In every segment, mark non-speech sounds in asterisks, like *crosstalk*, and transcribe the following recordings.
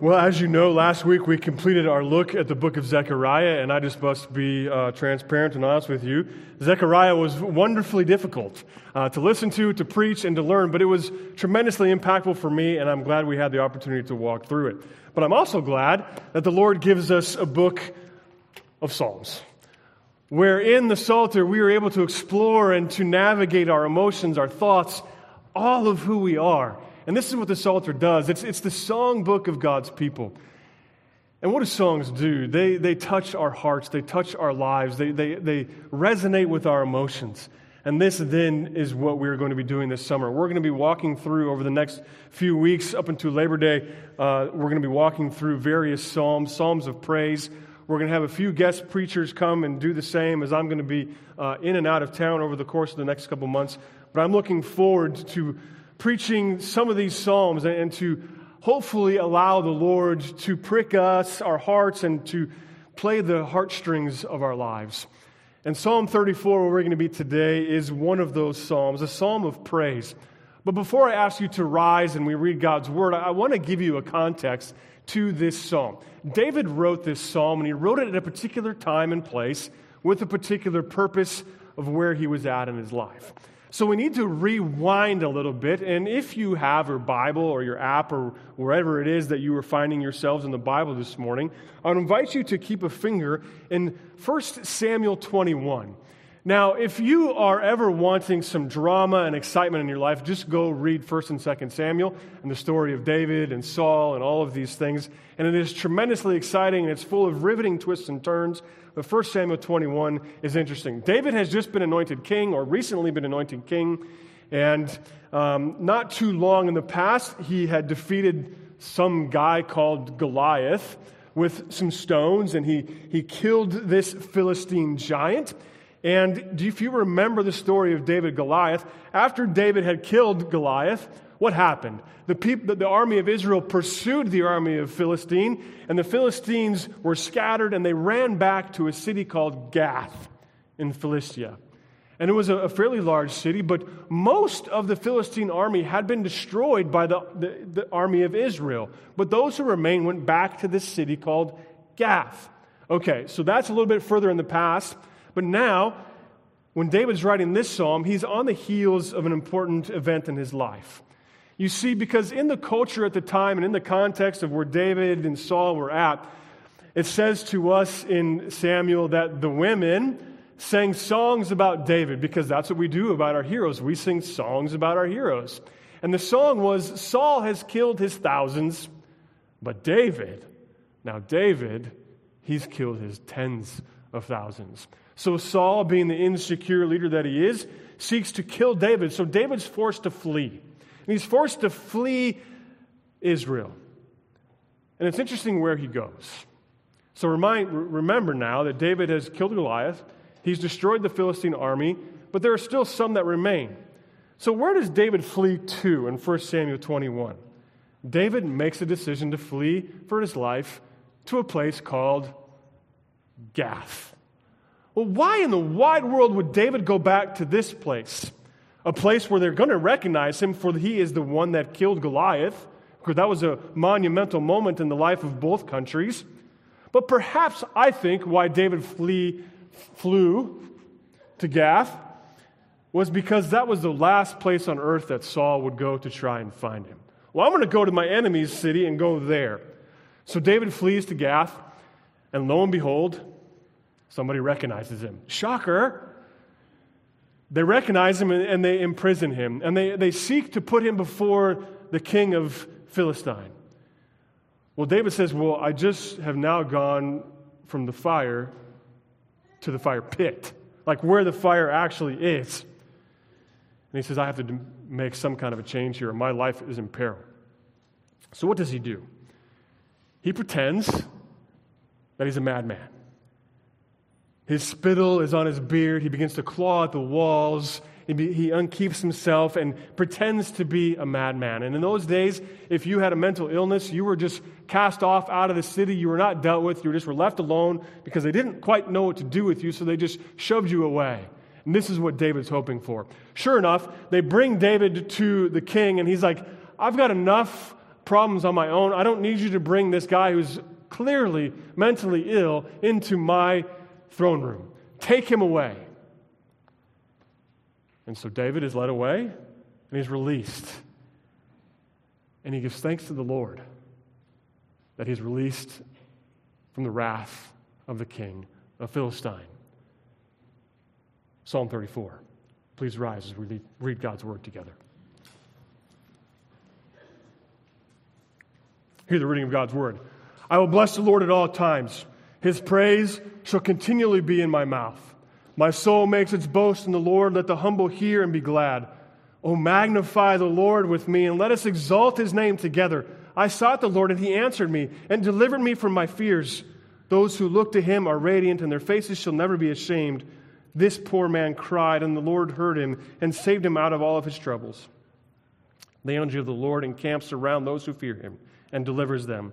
Well, as you know, last week we completed our look at the book of Zechariah, and I just must be uh, transparent and honest with you. Zechariah was wonderfully difficult uh, to listen to, to preach, and to learn, but it was tremendously impactful for me, and I'm glad we had the opportunity to walk through it. But I'm also glad that the Lord gives us a book of Psalms, where in the Psalter we are able to explore and to navigate our emotions, our thoughts, all of who we are and this is what the Psalter does it's, it's the songbook of God's people. And what do songs do? They, they touch our hearts, they touch our lives, they, they, they resonate with our emotions. And this then is what we're going to be doing this summer. We're going to be walking through over the next few weeks up until Labor Day. Uh, we're going to be walking through various psalms, psalms of praise. We're going to have a few guest preachers come and do the same as I'm going to be uh, in and out of town over the course of the next couple months. But I'm looking forward to preaching some of these Psalms and to hopefully allow the Lord to prick us, our hearts, and to play the heartstrings of our lives. And Psalm 34, where we're going to be today, is one of those Psalms, a psalm of praise. But before I ask you to rise and we read God's word, I want to give you a context to this psalm. David wrote this psalm, and he wrote it at a particular time and place with a particular purpose of where he was at in his life. So we need to rewind a little bit. And if you have your Bible or your app or wherever it is that you are finding yourselves in the Bible this morning, I would invite you to keep a finger in 1 Samuel 21. Now, if you are ever wanting some drama and excitement in your life, just go read 1st and 2nd Samuel and the story of David and Saul and all of these things. And it is tremendously exciting and it's full of riveting twists and turns. But 1 Samuel 21 is interesting. David has just been anointed king or recently been anointed king. And um, not too long in the past, he had defeated some guy called Goliath with some stones and he, he killed this Philistine giant. And if you remember the story of David Goliath, after David had killed Goliath, what happened? The, people, the army of Israel pursued the army of Philistine, and the Philistines were scattered, and they ran back to a city called Gath in Philistia. And it was a, fairly large city, but most of the Philistine army had been destroyed by the, the, the army of Israel. But those who remained went back to this city called Gath. Okay, so that's a little bit further in the past. But now, when David's writing this psalm, he's on the heels of an important event in his life. You see, because in the culture at the time and in the context of where David and Saul were at, it says to us in Samuel that the women sang songs about David because that's what we do about our heroes. We sing songs about our heroes. And the song was Saul has killed his thousands, but David, now David, he's killed his tens of thousands. So Saul, being the insecure leader that he is, seeks to kill David. So David's forced to flee. And he's forced to flee Israel. And it's interesting where he goes. So remind, remember now that David has killed Goliath, he's destroyed the Philistine army, but there are still some that remain. So where does David flee to in 1 Samuel 21? David makes a decision to flee for his life to a place called Gath. Well, why in the wide world would David go back to this place? a place where they're going to recognize him, for he is the one that killed Goliath, because that was a monumental moment in the life of both countries. But perhaps I think why David flee, flew to Gath was because that was the last place on earth that Saul would go to try and find him. Well, I'm going to go to my enemy's city and go there. So David flees to Gath, and lo and behold, somebody recognizes him. Shocker! They recognize him and they imprison him, and they, they seek to put him before the king of Philistine. Well, David says, Well, I just have now gone from the fire to the fire pit, like where the fire actually is. And he says, I have to make some kind of a change here, my life is in peril. So, what does he do? He pretends that he's a madman. His spittle is on his beard. He begins to claw at the walls. He, be, he unkeeps himself and pretends to be a madman. And in those days, if you had a mental illness, you were just cast off out of the city. You were not dealt with. You just were left alone because they didn't quite know what to do with you, so they just shoved you away. And this is what David's hoping for. Sure enough, they bring David to the king, and he's like, I've got enough problems on my own. I don't need you to bring this guy who's clearly mentally ill into my throne room. Take him away. And so David is led away and he's released. And he gives thanks to the Lord that he's released from the wrath of the king of Philistine. Psalm 34. Please rise as we read God's word together. Hear the reading of God's word. I will bless the Lord at all times. His praise shall continually be in my mouth. My soul makes its boast in the Lord. Let the humble hear and be glad. Oh, magnify the Lord with me, and let us exalt his name together. I sought the Lord, and he answered me and delivered me from my fears. Those who look to him are radiant, and their faces shall never be ashamed. This poor man cried, and the Lord heard him and saved him out of all of his troubles. The angel of the Lord encamps around those who fear him and delivers them.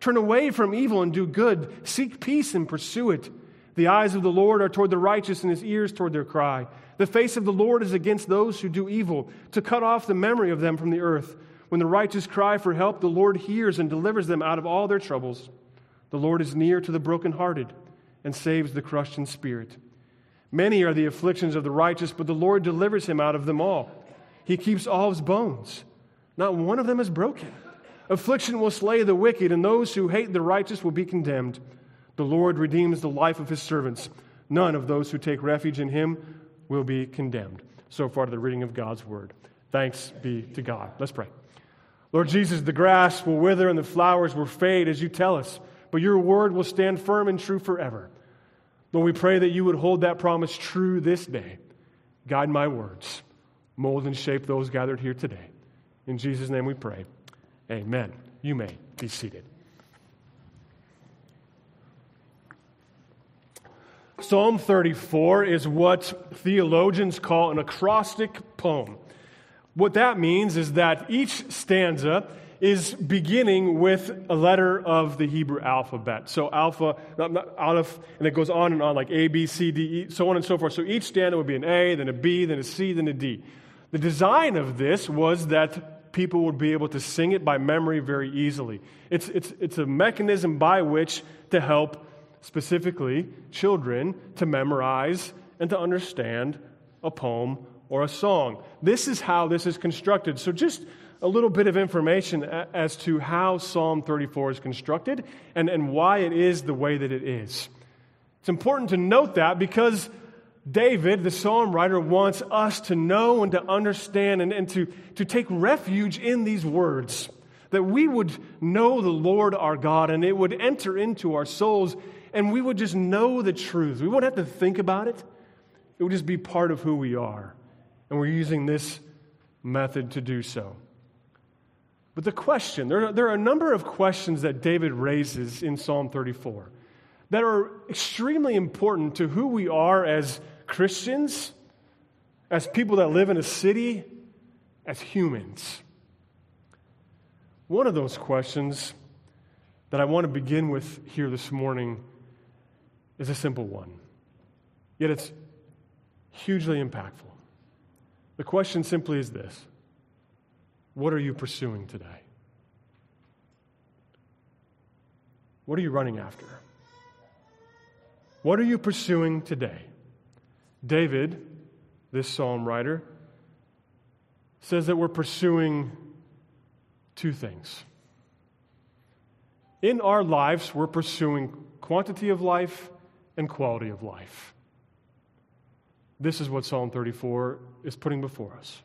Turn away from evil and do good. Seek peace and pursue it. The eyes of the Lord are toward the righteous and his ears toward their cry. The face of the Lord is against those who do evil, to cut off the memory of them from the earth. When the righteous cry for help, the Lord hears and delivers them out of all their troubles. The Lord is near to the brokenhearted and saves the crushed in spirit. Many are the afflictions of the righteous, but the Lord delivers him out of them all. He keeps all his bones, not one of them is broken. Affliction will slay the wicked, and those who hate the righteous will be condemned. The Lord redeems the life of his servants. None of those who take refuge in him will be condemned. So far to the reading of God's word. Thanks be to God. Let's pray. Lord Jesus, the grass will wither and the flowers will fade as you tell us, but your word will stand firm and true forever. Lord, we pray that you would hold that promise true this day. Guide my words, mold and shape those gathered here today. In Jesus' name we pray. Amen. You may be seated. Psalm 34 is what theologians call an acrostic poem. What that means is that each stanza is beginning with a letter of the Hebrew alphabet. So alpha, not, not aleph, and it goes on and on, like A, B, C, D, E, so on and so forth. So each stanza would be an A, then a B, then a C, then a D. The design of this was that people would be able to sing it by memory very easily. It's, it's, it's a mechanism by which to help specifically children to memorize and to understand a poem or a song. This is how this is constructed. So, just a little bit of information as to how Psalm 34 is constructed and, and why it is the way that it is. It's important to note that because David, the psalm writer, wants us to know and to understand and, and to, to take refuge in these words. That we would know the Lord our God and it would enter into our souls and we would just know the truth. We wouldn't have to think about it, it would just be part of who we are. And we're using this method to do so. But the question, there are, there are a number of questions that David raises in Psalm 34 that are extremely important to who we are as Christians, as people that live in a city, as humans. One of those questions that I want to begin with here this morning is a simple one, yet it's hugely impactful. The question simply is this What are you pursuing today? What are you running after? What are you pursuing today? David, this psalm writer, says that we're pursuing two things. In our lives, we're pursuing quantity of life and quality of life. This is what Psalm 34 is putting before us.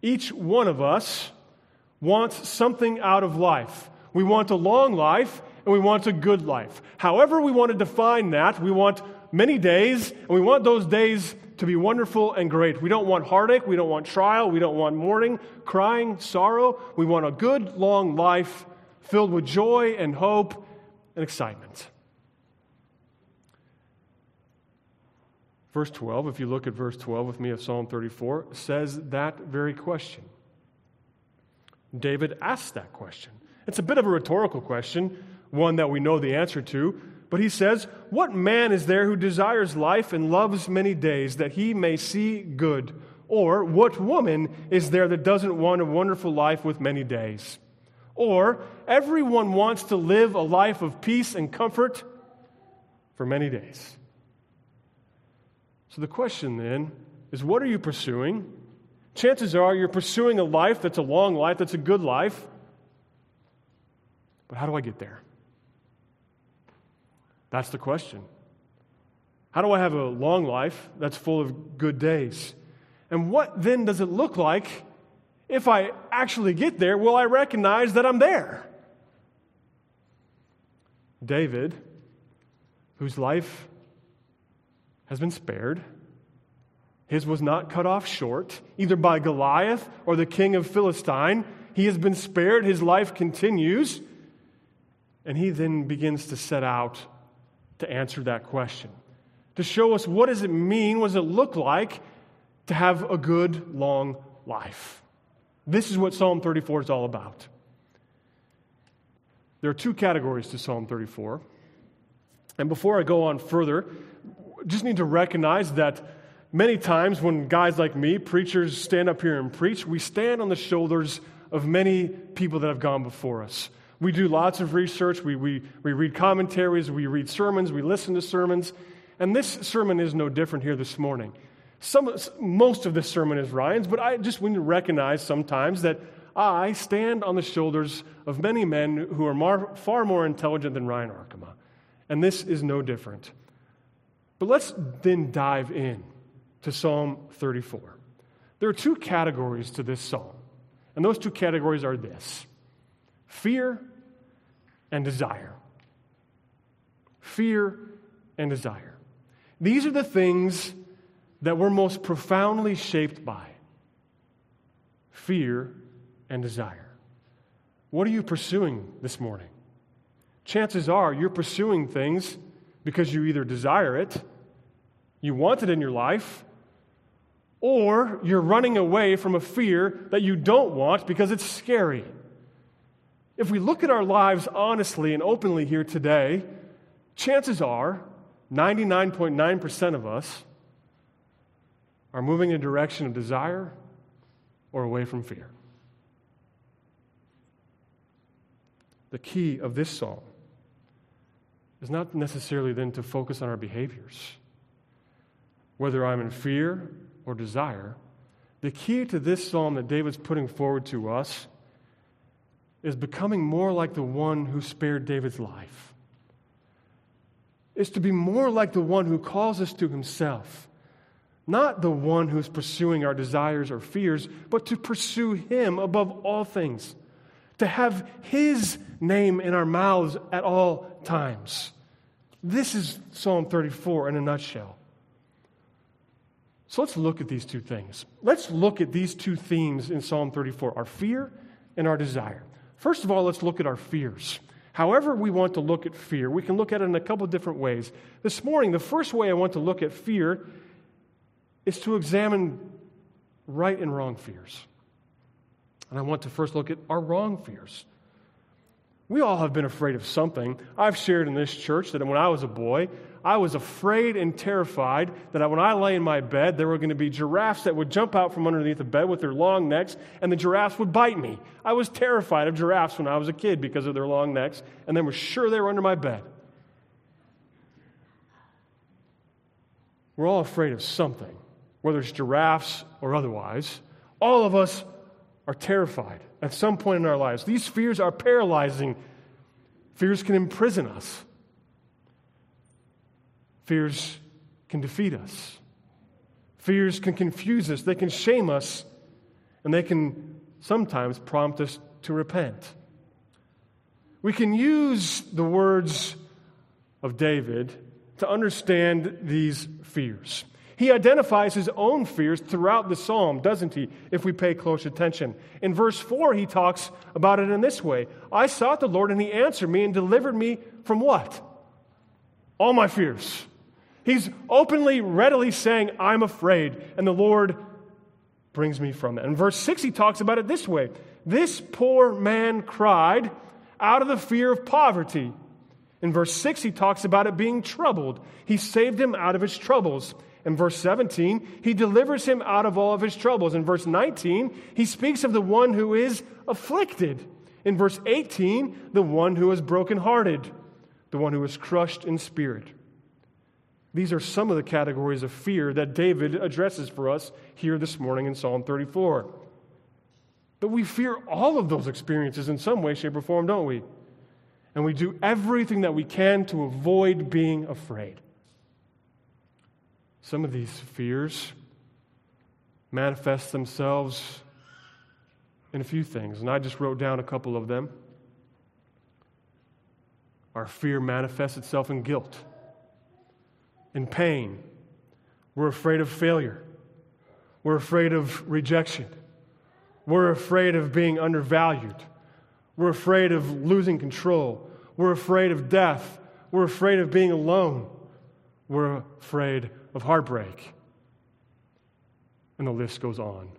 Each one of us wants something out of life. We want a long life and we want a good life. However, we want to define that, we want many days, and we want those days to be wonderful and great. We don't want heartache, we don't want trial, we don't want mourning, crying, sorrow. We want a good, long life filled with joy and hope and excitement. Verse 12, if you look at verse 12 with me of Psalm 34, says that very question. David asks that question. It's a bit of a rhetorical question, one that we know the answer to, but he says, What man is there who desires life and loves many days that he may see good? Or what woman is there that doesn't want a wonderful life with many days? Or everyone wants to live a life of peace and comfort for many days. So the question then is what are you pursuing? Chances are you're pursuing a life that's a long life, that's a good life. But how do I get there? That's the question. How do I have a long life that's full of good days? And what then does it look like if I actually get there? Will I recognize that I'm there? David, whose life has been spared. His was not cut off short, either by Goliath or the king of Philistine. He has been spared. His life continues. And he then begins to set out to answer that question, to show us what does it mean, what does it look like to have a good, long life. This is what Psalm 34 is all about. There are two categories to Psalm 34. And before I go on further, just need to recognize that many times when guys like me, preachers, stand up here and preach, we stand on the shoulders of many people that have gone before us. We do lots of research, we, we, we read commentaries, we read sermons, we listen to sermons, and this sermon is no different here this morning. Some, most of this sermon is Ryan's, but I just want to recognize sometimes that I stand on the shoulders of many men who are more, far more intelligent than Ryan Arkema. And this is no different. But let's then dive in to Psalm 34. There are two categories to this psalm, and those two categories are this fear and desire. Fear and desire. These are the things that we're most profoundly shaped by fear and desire. What are you pursuing this morning? Chances are you're pursuing things because you either desire it, you want it in your life, or you're running away from a fear that you don't want because it's scary. If we look at our lives honestly and openly here today, chances are 99.9% of us are moving in a direction of desire or away from fear. The key of this psalm is not necessarily then to focus on our behaviors. Whether I'm in fear or desire, the key to this psalm that David's putting forward to us is becoming more like the one who spared David's life. Is to be more like the one who calls us to himself. Not the one who's pursuing our desires or fears, but to pursue him above all things. To have his name in our mouths at all times. This is Psalm 34 in a nutshell. So let's look at these two things. Let's look at these two themes in Psalm 34 our fear and our desire. First of all, let's look at our fears. However, we want to look at fear, we can look at it in a couple different ways. This morning, the first way I want to look at fear is to examine right and wrong fears. And I want to first look at our wrong fears. We all have been afraid of something. I've shared in this church that when I was a boy, I was afraid and terrified that when I lay in my bed, there were going to be giraffes that would jump out from underneath the bed with their long necks, and the giraffes would bite me. I was terrified of giraffes when I was a kid because of their long necks, and then was sure they were under my bed. We're all afraid of something, whether it's giraffes or otherwise. All of us are terrified at some point in our lives. These fears are paralyzing. Fears can imprison us, fears can defeat us, fears can confuse us, they can shame us, and they can sometimes prompt us to repent. We can use the words of David to understand these fears. He identifies his own fears throughout the psalm, doesn't he, if we pay close attention? In verse 4, he talks about it in this way I sought the Lord, and he answered me and delivered me from what? All my fears. He's openly, readily saying, I'm afraid, and the Lord brings me from it. In verse 6, he talks about it this way This poor man cried out of the fear of poverty. In verse 6, he talks about it being troubled. He saved him out of his troubles. In verse 17, he delivers him out of all of his troubles. In verse 19, he speaks of the one who is afflicted. In verse 18, the one who is brokenhearted, the one who is crushed in spirit. These are some of the categories of fear that David addresses for us here this morning in Psalm 34. But we fear all of those experiences in some way, shape, or form, don't we? And we do everything that we can to avoid being afraid. Some of these fears manifest themselves in a few things, and I just wrote down a couple of them. Our fear manifests itself in guilt in pain. We're afraid of failure. We're afraid of rejection. We're afraid of being undervalued. We're afraid of losing control. We're afraid of death. We're afraid of being alone. We're afraid of heartbreak. And the list goes on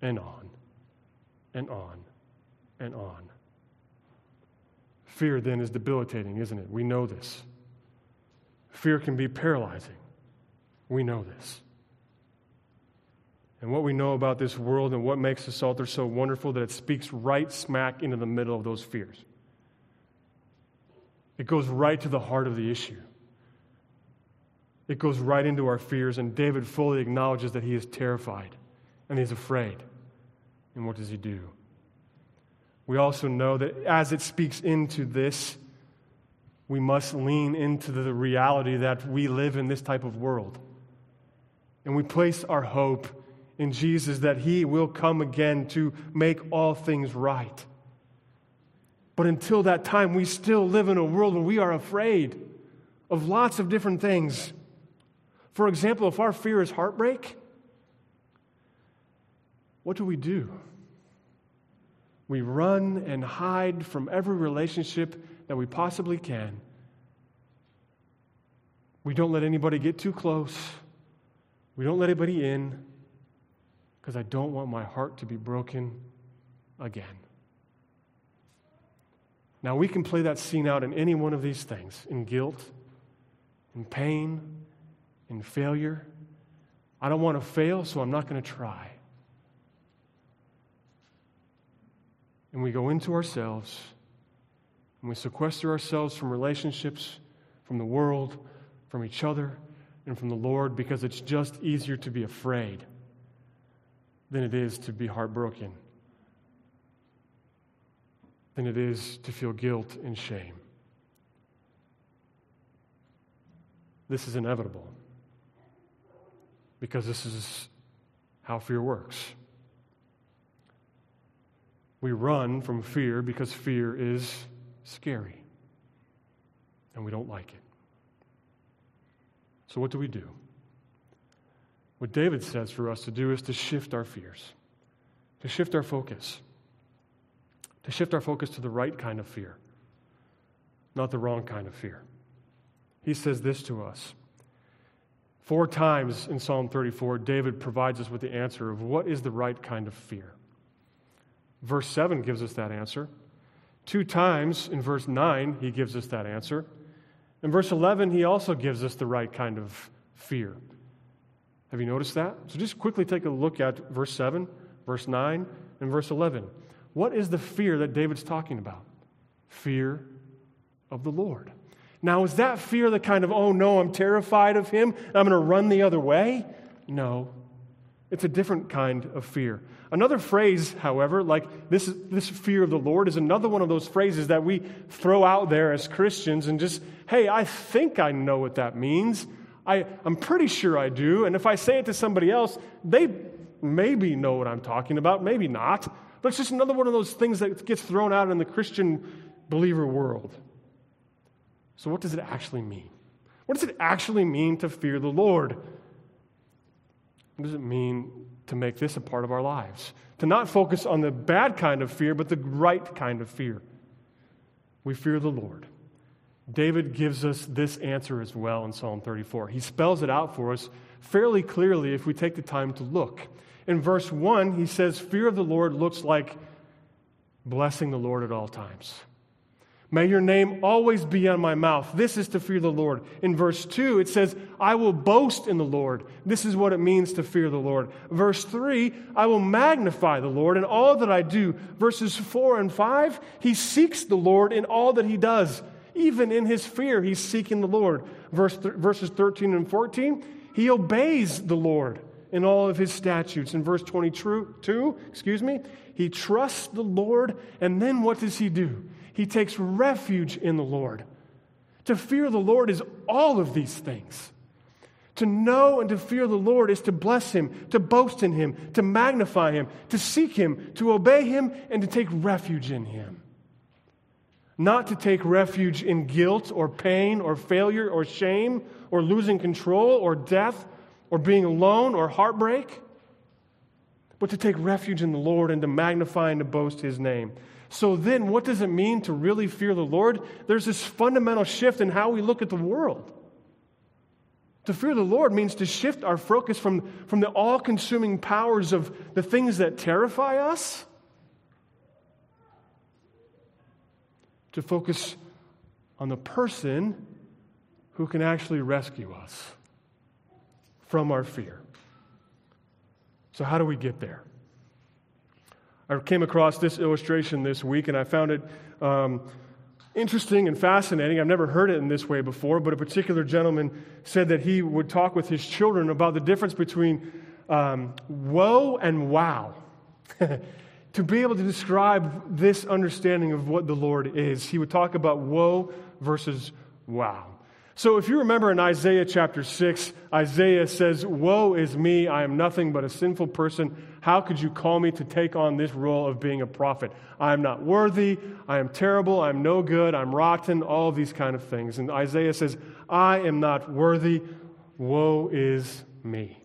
and on and on and on. Fear then is debilitating, isn't it? We know this. Fear can be paralyzing. We know this. And what we know about this world and what makes the Psalter so wonderful that it speaks right smack into the middle of those fears. It goes right to the heart of the issue. It goes right into our fears, and David fully acknowledges that he is terrified and he's afraid. And what does he do? We also know that as it speaks into this, we must lean into the reality that we live in this type of world. And we place our hope in Jesus that He will come again to make all things right. But until that time, we still live in a world where we are afraid of lots of different things. For example, if our fear is heartbreak, what do we do? We run and hide from every relationship that we possibly can. We don't let anybody get too close. We don't let anybody in because I don't want my heart to be broken again. Now, we can play that scene out in any one of these things in guilt, in pain, failure. I don't want to fail, so I'm not going to try. And we go into ourselves and we sequester ourselves from relationships, from the world, from each other, and from the Lord because it's just easier to be afraid than it is to be heartbroken, than it is to feel guilt and shame. This is inevitable because this is how fear works. We run from fear because fear is scary and we don't like it. So, what do we do? What David says for us to do is to shift our fears, to shift our focus, to shift our focus to the right kind of fear, not the wrong kind of fear. He says this to us. Four times in Psalm 34, David provides us with the answer of what is the right kind of fear. Verse 7 gives us that answer. Two times in verse 9, he gives us that answer. In verse 11, he also gives us the right kind of fear. Have you noticed that? So just quickly take a look at verse 7, verse 9, and verse 11. What is the fear that David's talking about? Fear of the Lord. Now, is that fear the kind of, oh no, I'm terrified of him, I'm going to run the other way? No. It's a different kind of fear. Another phrase, however, like this, this fear of the Lord, is another one of those phrases that we throw out there as Christians and just, hey, I think I know what that means. I, I'm pretty sure I do. And if I say it to somebody else, they maybe know what I'm talking about, maybe not. But it's just another one of those things that gets thrown out in the Christian believer world. So, what does it actually mean? What does it actually mean to fear the Lord? What does it mean to make this a part of our lives? To not focus on the bad kind of fear, but the right kind of fear. We fear the Lord. David gives us this answer as well in Psalm 34. He spells it out for us fairly clearly if we take the time to look. In verse 1, he says, Fear of the Lord looks like blessing the Lord at all times. May your name always be on my mouth. This is to fear the Lord. In verse 2, it says, I will boast in the Lord. This is what it means to fear the Lord. Verse 3, I will magnify the Lord in all that I do. Verses 4 and 5, he seeks the Lord in all that he does. Even in his fear, he's seeking the Lord. Verse th- verses 13 and 14, he obeys the Lord in all of his statutes. In verse 22, excuse me, he trusts the Lord, and then what does he do? He takes refuge in the Lord. To fear the Lord is all of these things. To know and to fear the Lord is to bless Him, to boast in Him, to magnify Him, to seek Him, to obey Him, and to take refuge in Him. Not to take refuge in guilt or pain or failure or shame or losing control or death or being alone or heartbreak, but to take refuge in the Lord and to magnify and to boast His name. So then, what does it mean to really fear the Lord? There's this fundamental shift in how we look at the world. To fear the Lord means to shift our focus from, from the all consuming powers of the things that terrify us to focus on the person who can actually rescue us from our fear. So, how do we get there? I came across this illustration this week and I found it um, interesting and fascinating. I've never heard it in this way before, but a particular gentleman said that he would talk with his children about the difference between um, woe and wow. *laughs* to be able to describe this understanding of what the Lord is, he would talk about woe versus wow. So, if you remember in Isaiah chapter 6, Isaiah says, Woe is me, I am nothing but a sinful person. How could you call me to take on this role of being a prophet? I am not worthy, I am terrible, I'm no good, I'm rotten, all these kind of things. And Isaiah says, I am not worthy, woe is me.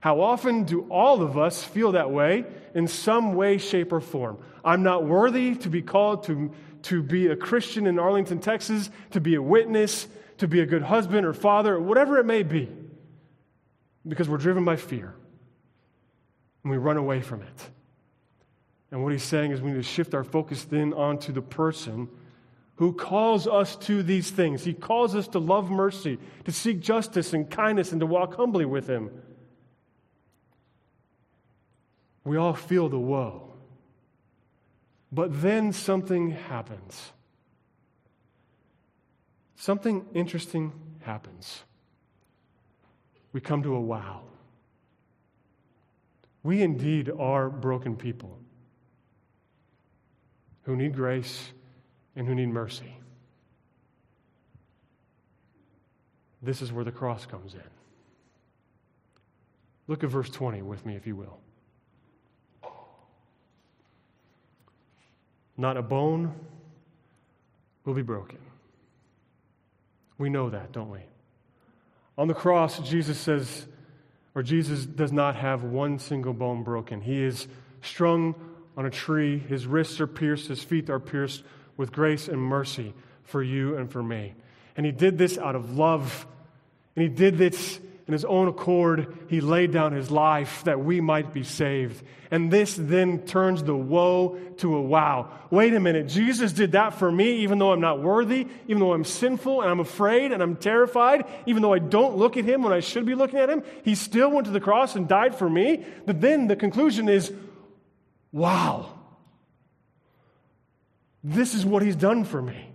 How often do all of us feel that way in some way, shape, or form? I'm not worthy to be called to, to be a Christian in Arlington, Texas, to be a witness to be a good husband or father, or whatever it may be, because we're driven by fear and we run away from it. And what he's saying is we need to shift our focus then onto the person who calls us to these things. He calls us to love mercy, to seek justice and kindness, and to walk humbly with him. We all feel the woe. But then something happens something interesting happens. We come to a wow. We indeed are broken people who need grace and who need mercy. This is where the cross comes in. Look at verse 20 with me, if you will. Not a bone will be broken. We know that, don't we? On the cross, Jesus says, or Jesus does not have one single bone broken. He is strung on a tree, his wrists are pierced, his feet are pierced with grace and mercy for you and for me. And he did this out of love. And he did this in his own accord, he laid down his life that we might be saved. And this then turns the woe to a wow. Wait a minute, Jesus did that for me, even though I'm not worthy, even though I'm sinful and I'm afraid and I'm terrified, even though I don't look at him when I should be looking at him. He still went to the cross and died for me. But then the conclusion is wow, this is what he's done for me.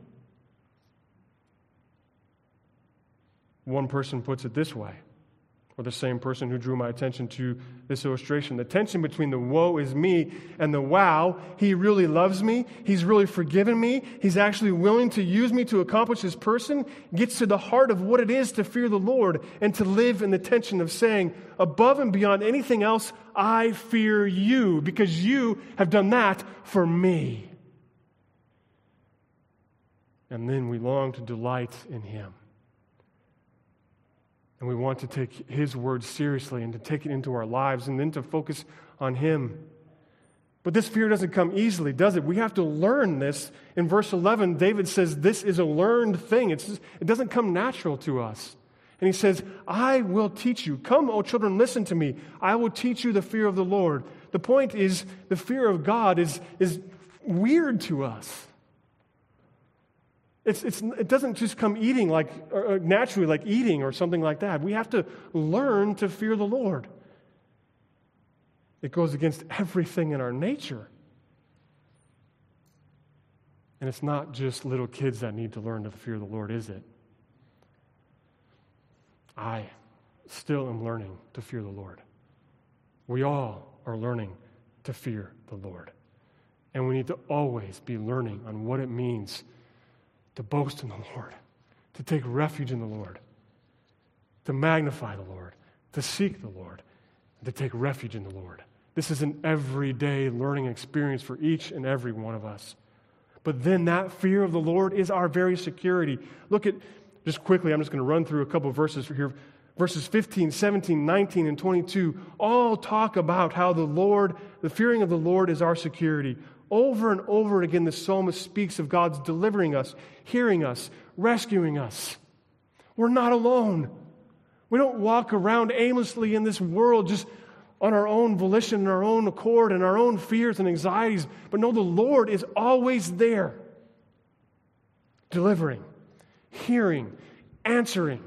One person puts it this way or the same person who drew my attention to this illustration. The tension between the woe is me and the wow, he really loves me, he's really forgiven me, he's actually willing to use me to accomplish his person, gets to the heart of what it is to fear the Lord and to live in the tension of saying, above and beyond anything else, I fear you because you have done that for me. And then we long to delight in him. And we want to take His word seriously and to take it into our lives and then to focus on Him. But this fear doesn't come easily, does it? We have to learn this. In verse 11, David says this is a learned thing, it's, it doesn't come natural to us. And he says, I will teach you. Come, O children, listen to me. I will teach you the fear of the Lord. The point is, the fear of God is, is weird to us. It's, it's, it doesn't just come eating like or naturally, like eating or something like that. We have to learn to fear the Lord. It goes against everything in our nature. And it's not just little kids that need to learn to fear the Lord, is it? I still am learning to fear the Lord. We all are learning to fear the Lord. And we need to always be learning on what it means to boast in the Lord, to take refuge in the Lord, to magnify the Lord, to seek the Lord, to take refuge in the Lord. This is an everyday learning experience for each and every one of us. But then that fear of the Lord is our very security. Look at, just quickly, I'm just going to run through a couple verses here. Verses 15, 17, 19, and 22 all talk about how the Lord, the fearing of the Lord is our security. Over and over again, the psalmist speaks of God's delivering us, hearing us, rescuing us. We're not alone. We don't walk around aimlessly in this world just on our own volition and our own accord and our own fears and anxieties. But no, the Lord is always there, delivering, hearing, answering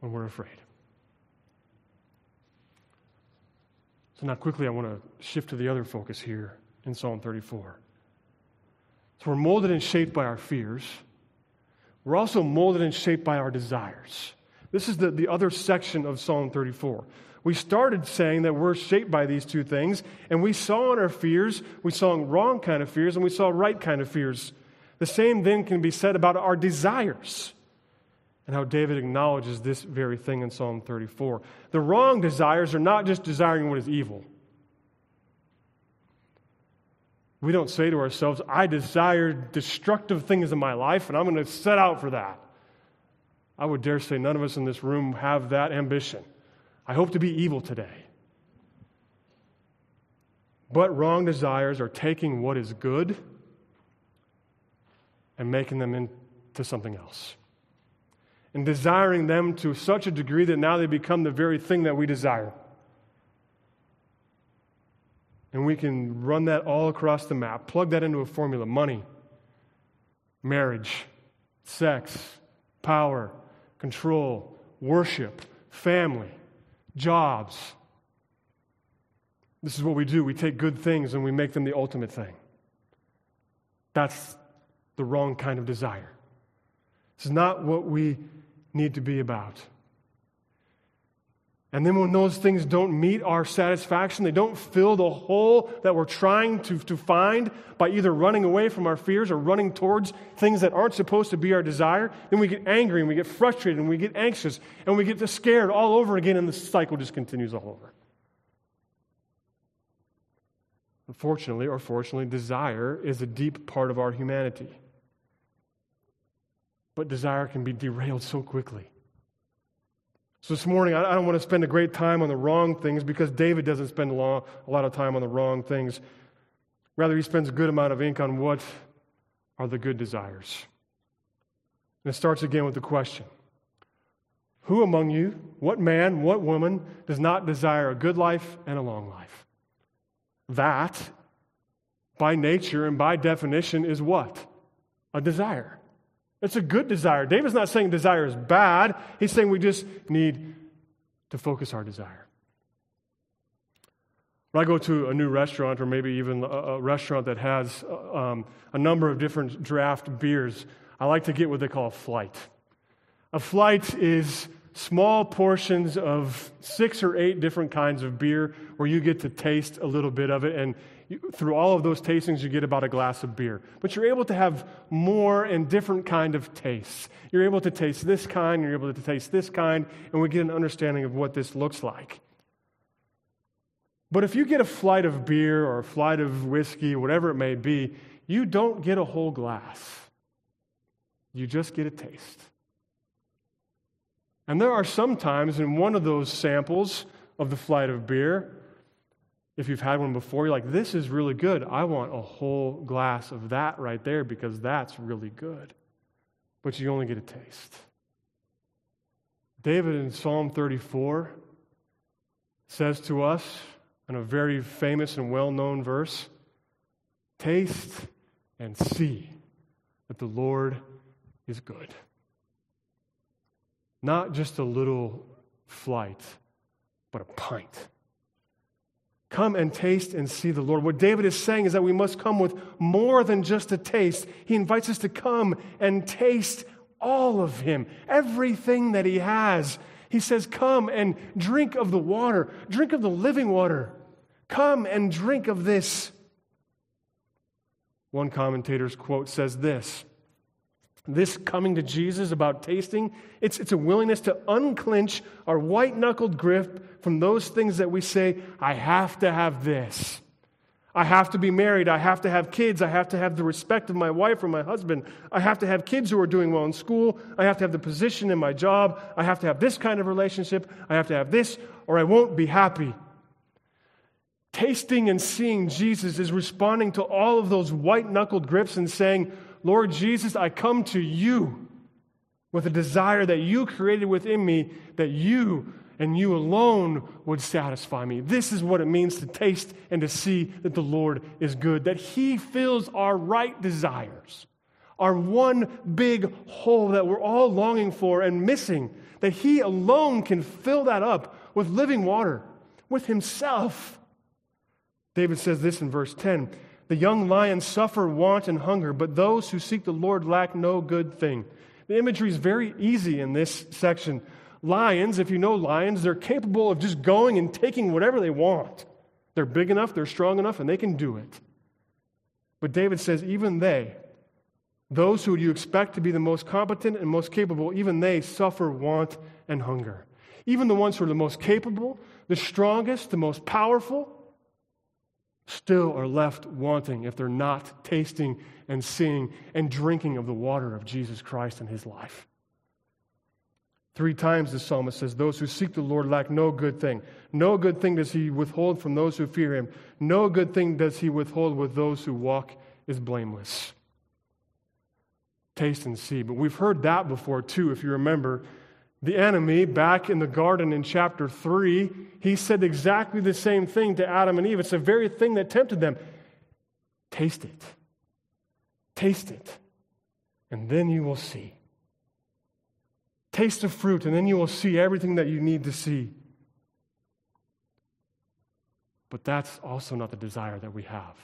when we're afraid. So now, quickly, I want to shift to the other focus here in Psalm 34. So we're molded and shaped by our fears. We're also molded and shaped by our desires. This is the, the other section of Psalm 34. We started saying that we're shaped by these two things, and we saw in our fears, we saw wrong kind of fears, and we saw right kind of fears. The same then can be said about our desires and how David acknowledges this very thing in Psalm 34. The wrong desires are not just desiring what is evil. We don't say to ourselves, I desire destructive things in my life, and I'm going to set out for that. I would dare say none of us in this room have that ambition. I hope to be evil today. But wrong desires are taking what is good and making them into something else and desiring them to such a degree that now they become the very thing that we desire. And we can run that all across the map, plug that into a formula money, marriage, sex, power, control, worship, family, jobs. This is what we do. We take good things and we make them the ultimate thing. That's the wrong kind of desire. It's not what we need to be about. And then when those things don't meet our satisfaction, they don't fill the hole that we're trying to, to find by either running away from our fears or running towards things that aren't supposed to be our desire, then we get angry and we get frustrated and we get anxious and we get scared all over again and the cycle just continues all over. Unfortunately or fortunately, desire is a deep part of our humanity. But desire can be derailed so quickly. So this morning, I don't want to spend a great time on the wrong things because David doesn't spend a lot of time on the wrong things. Rather, he spends a good amount of ink on what are the good desires. And it starts again with the question Who among you, what man, what woman, does not desire a good life and a long life? That, by nature and by definition, is what? A desire. It's a good desire. David's not saying desire is bad, he's saying we just need to focus our desire. When I go to a new restaurant, or maybe even a, restaurant that has um, a number of different draft beers, I like to get what they call a flight. A flight is small portions of six or eight different kinds of beer where you get to taste a little bit of it. And you, through all of those tastings, you get about a glass of beer. But you're able to have more and different kind of tastes. You're able to taste this kind, you're able to taste this kind, and we get an understanding of what this looks like. But if you get a flight of beer or a flight of whiskey, whatever it may be, you don't get a whole glass. You just get a taste. And there are some times in one of those samples of the flight of beer, if you've had one before, you're like, this is really good. I want a whole glass of that right there because that's really good. But you only get a taste. David in Psalm 34 says to us in a very famous and well known verse Taste and see that the Lord is good. Not just a little flight, but a pint. Come and taste and see the Lord. What David is saying is that we must come with more than just a taste. He invites us to come and taste all of Him, everything that He has. He says, Come and drink of the water, drink of the living water. Come and drink of this. One commentator's quote says this This coming to Jesus about tasting, it's, it's a willingness to unclench our white knuckled grip from those things that we say, I have to have this. I have to be married. I have to have kids. I have to have the respect of my wife or my husband. I have to have kids who are doing well in school. I have to have the position in my job. I have to have this kind of relationship. I have to have this, or I won't be happy. Tasting and seeing Jesus is responding to all of those white knuckled grips and saying, Lord Jesus, I come to you with a desire that you created within me, that you and you alone would satisfy me. This is what it means to taste and to see that the Lord is good, that He fills our right desires, our one big hole that we're all longing for and missing, that He alone can fill that up with living water, with Himself. David says this in verse 10 The young lions suffer want and hunger, but those who seek the Lord lack no good thing. The imagery is very easy in this section lions, if you know lions, they're capable of just going and taking whatever they want. They're big enough, they're strong enough, and they can do it. But David says, even they, those who you expect to be the most competent and most capable, even they suffer want and hunger. Even the ones who are the most capable, the strongest, the most powerful, still are left wanting if they're not tasting and seeing and drinking of the water of Jesus Christ and his life. Three times the psalmist says, Those who seek the Lord lack no good thing. No good thing does he withhold from those who fear him. No good thing does he withhold with those who walk is blameless. Taste and see. But we've heard that before too, if you remember. The enemy, back in the garden in chapter 3, he said exactly the same thing to Adam and Eve. It's the very thing that tempted them. Taste it. Taste it. And then you will see. Taste the fruit, and then you will see everything that you need to see. But that's also not the desire that we have.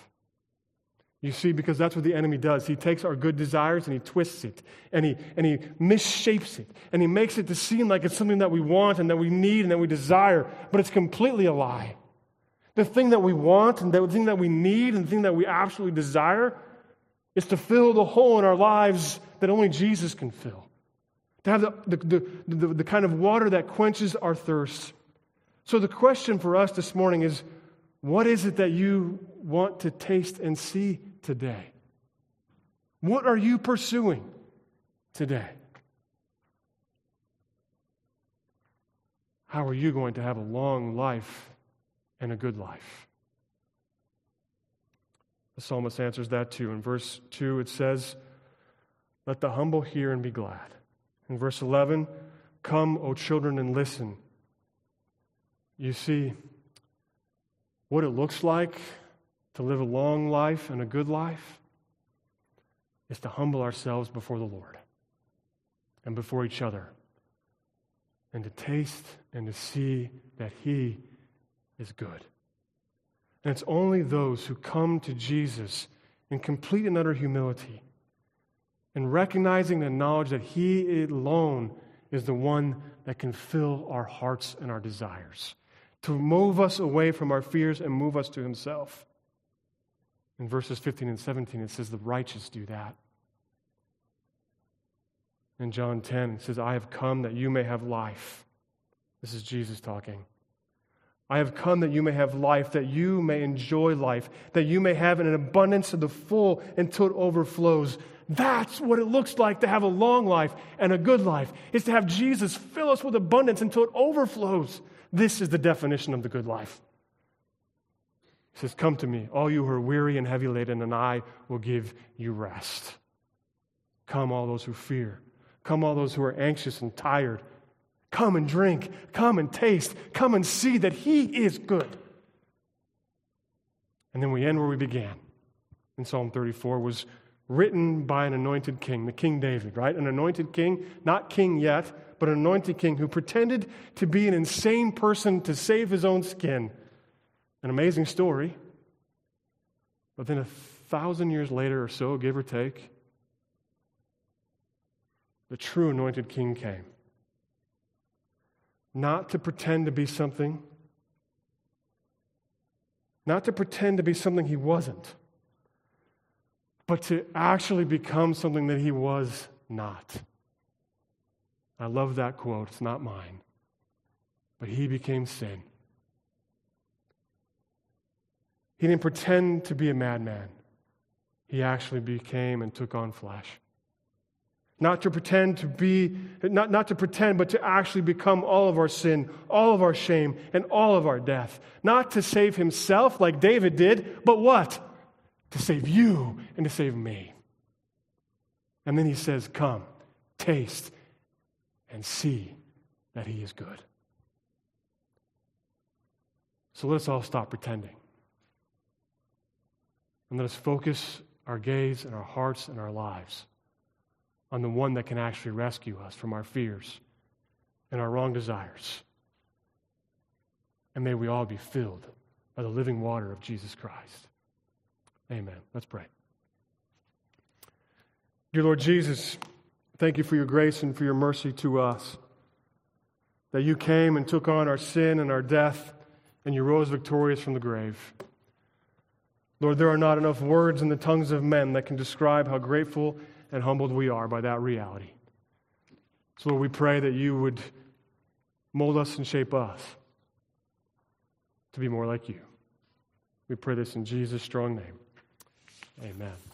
You see, because that's what the enemy does. He takes our good desires and he twists it and he, and he misshapes it and he makes it to seem like it's something that we want and that we need and that we desire, but it's completely a lie. The thing that we want and the thing that we need and the thing that we absolutely desire is to fill the hole in our lives that only Jesus can fill to have the, the, the, the, kind of water that quenches our thirst. So, the question for us this morning is what is it that you want to taste and see today? What are you pursuing today? How are you going to have a long life and a good life? The psalmist answers that too. In verse 2, it says, Let the humble hear and be glad. In verse 11, come, O children, and listen. You see, what it looks like to live a long life and a good life is to humble ourselves before the Lord and before each other and to taste and to see that He is good. And it's only those who come to Jesus in complete and utter humility and recognizing the knowledge that He alone is the one that can fill our hearts and our desires, to move us away from our fears and move us to Himself. In verses 15 and 17, it says, The righteous do that. In John 10, it says, I have come that you may have life. This is Jesus talking. I have come that you may have life, that you may enjoy life, that you may have an abundance of the full until it overflows, That's what it looks like to have a long life and a good life, is to have Jesus fill us with abundance until it overflows. This is the definition of the good life. He says, Come to me, all you who are weary and heavy laden, and I will give you rest. Come, all those who fear. Come, all those who are anxious and tired. Come and drink. Come and taste. Come and see that He is good. And then we end where we began in Psalm 34 was written by an anointed king, the King David, right? An anointed king, not king yet, but an anointed king who pretended to be an insane person to save his own skin. An amazing story. But then a thousand years later or so, give or take, the true anointed king came. Not to pretend to be something, not to pretend to be something he wasn't, but to actually become something that he was not. I love that quote. It's not mine. But he became sin. He didn't pretend to be a madman. He actually became and took on flesh. Not to pretend to be, not, not to pretend, but to actually become all of our sin, all of our shame, and all of our death. Not to save himself like David did, but what? To save you and to save me. And then he says, Come, taste, and see that he is good. So let's all stop pretending. And let us focus our gaze and our hearts and our lives on the one that can actually rescue us from our fears and our wrong desires. And may we all be filled by the living water of Jesus Christ. Amen. Let's pray. Dear Lord Jesus, thank you for your grace and for your mercy to us. That you came and took on our sin and our death, and you rose victorious from the grave. Lord, there are not enough words in the tongues of men that can describe how grateful and humbled we are by that reality. So, Lord, we pray that you would mold us and shape us to be more like you. We pray this in Jesus' strong name. Amen.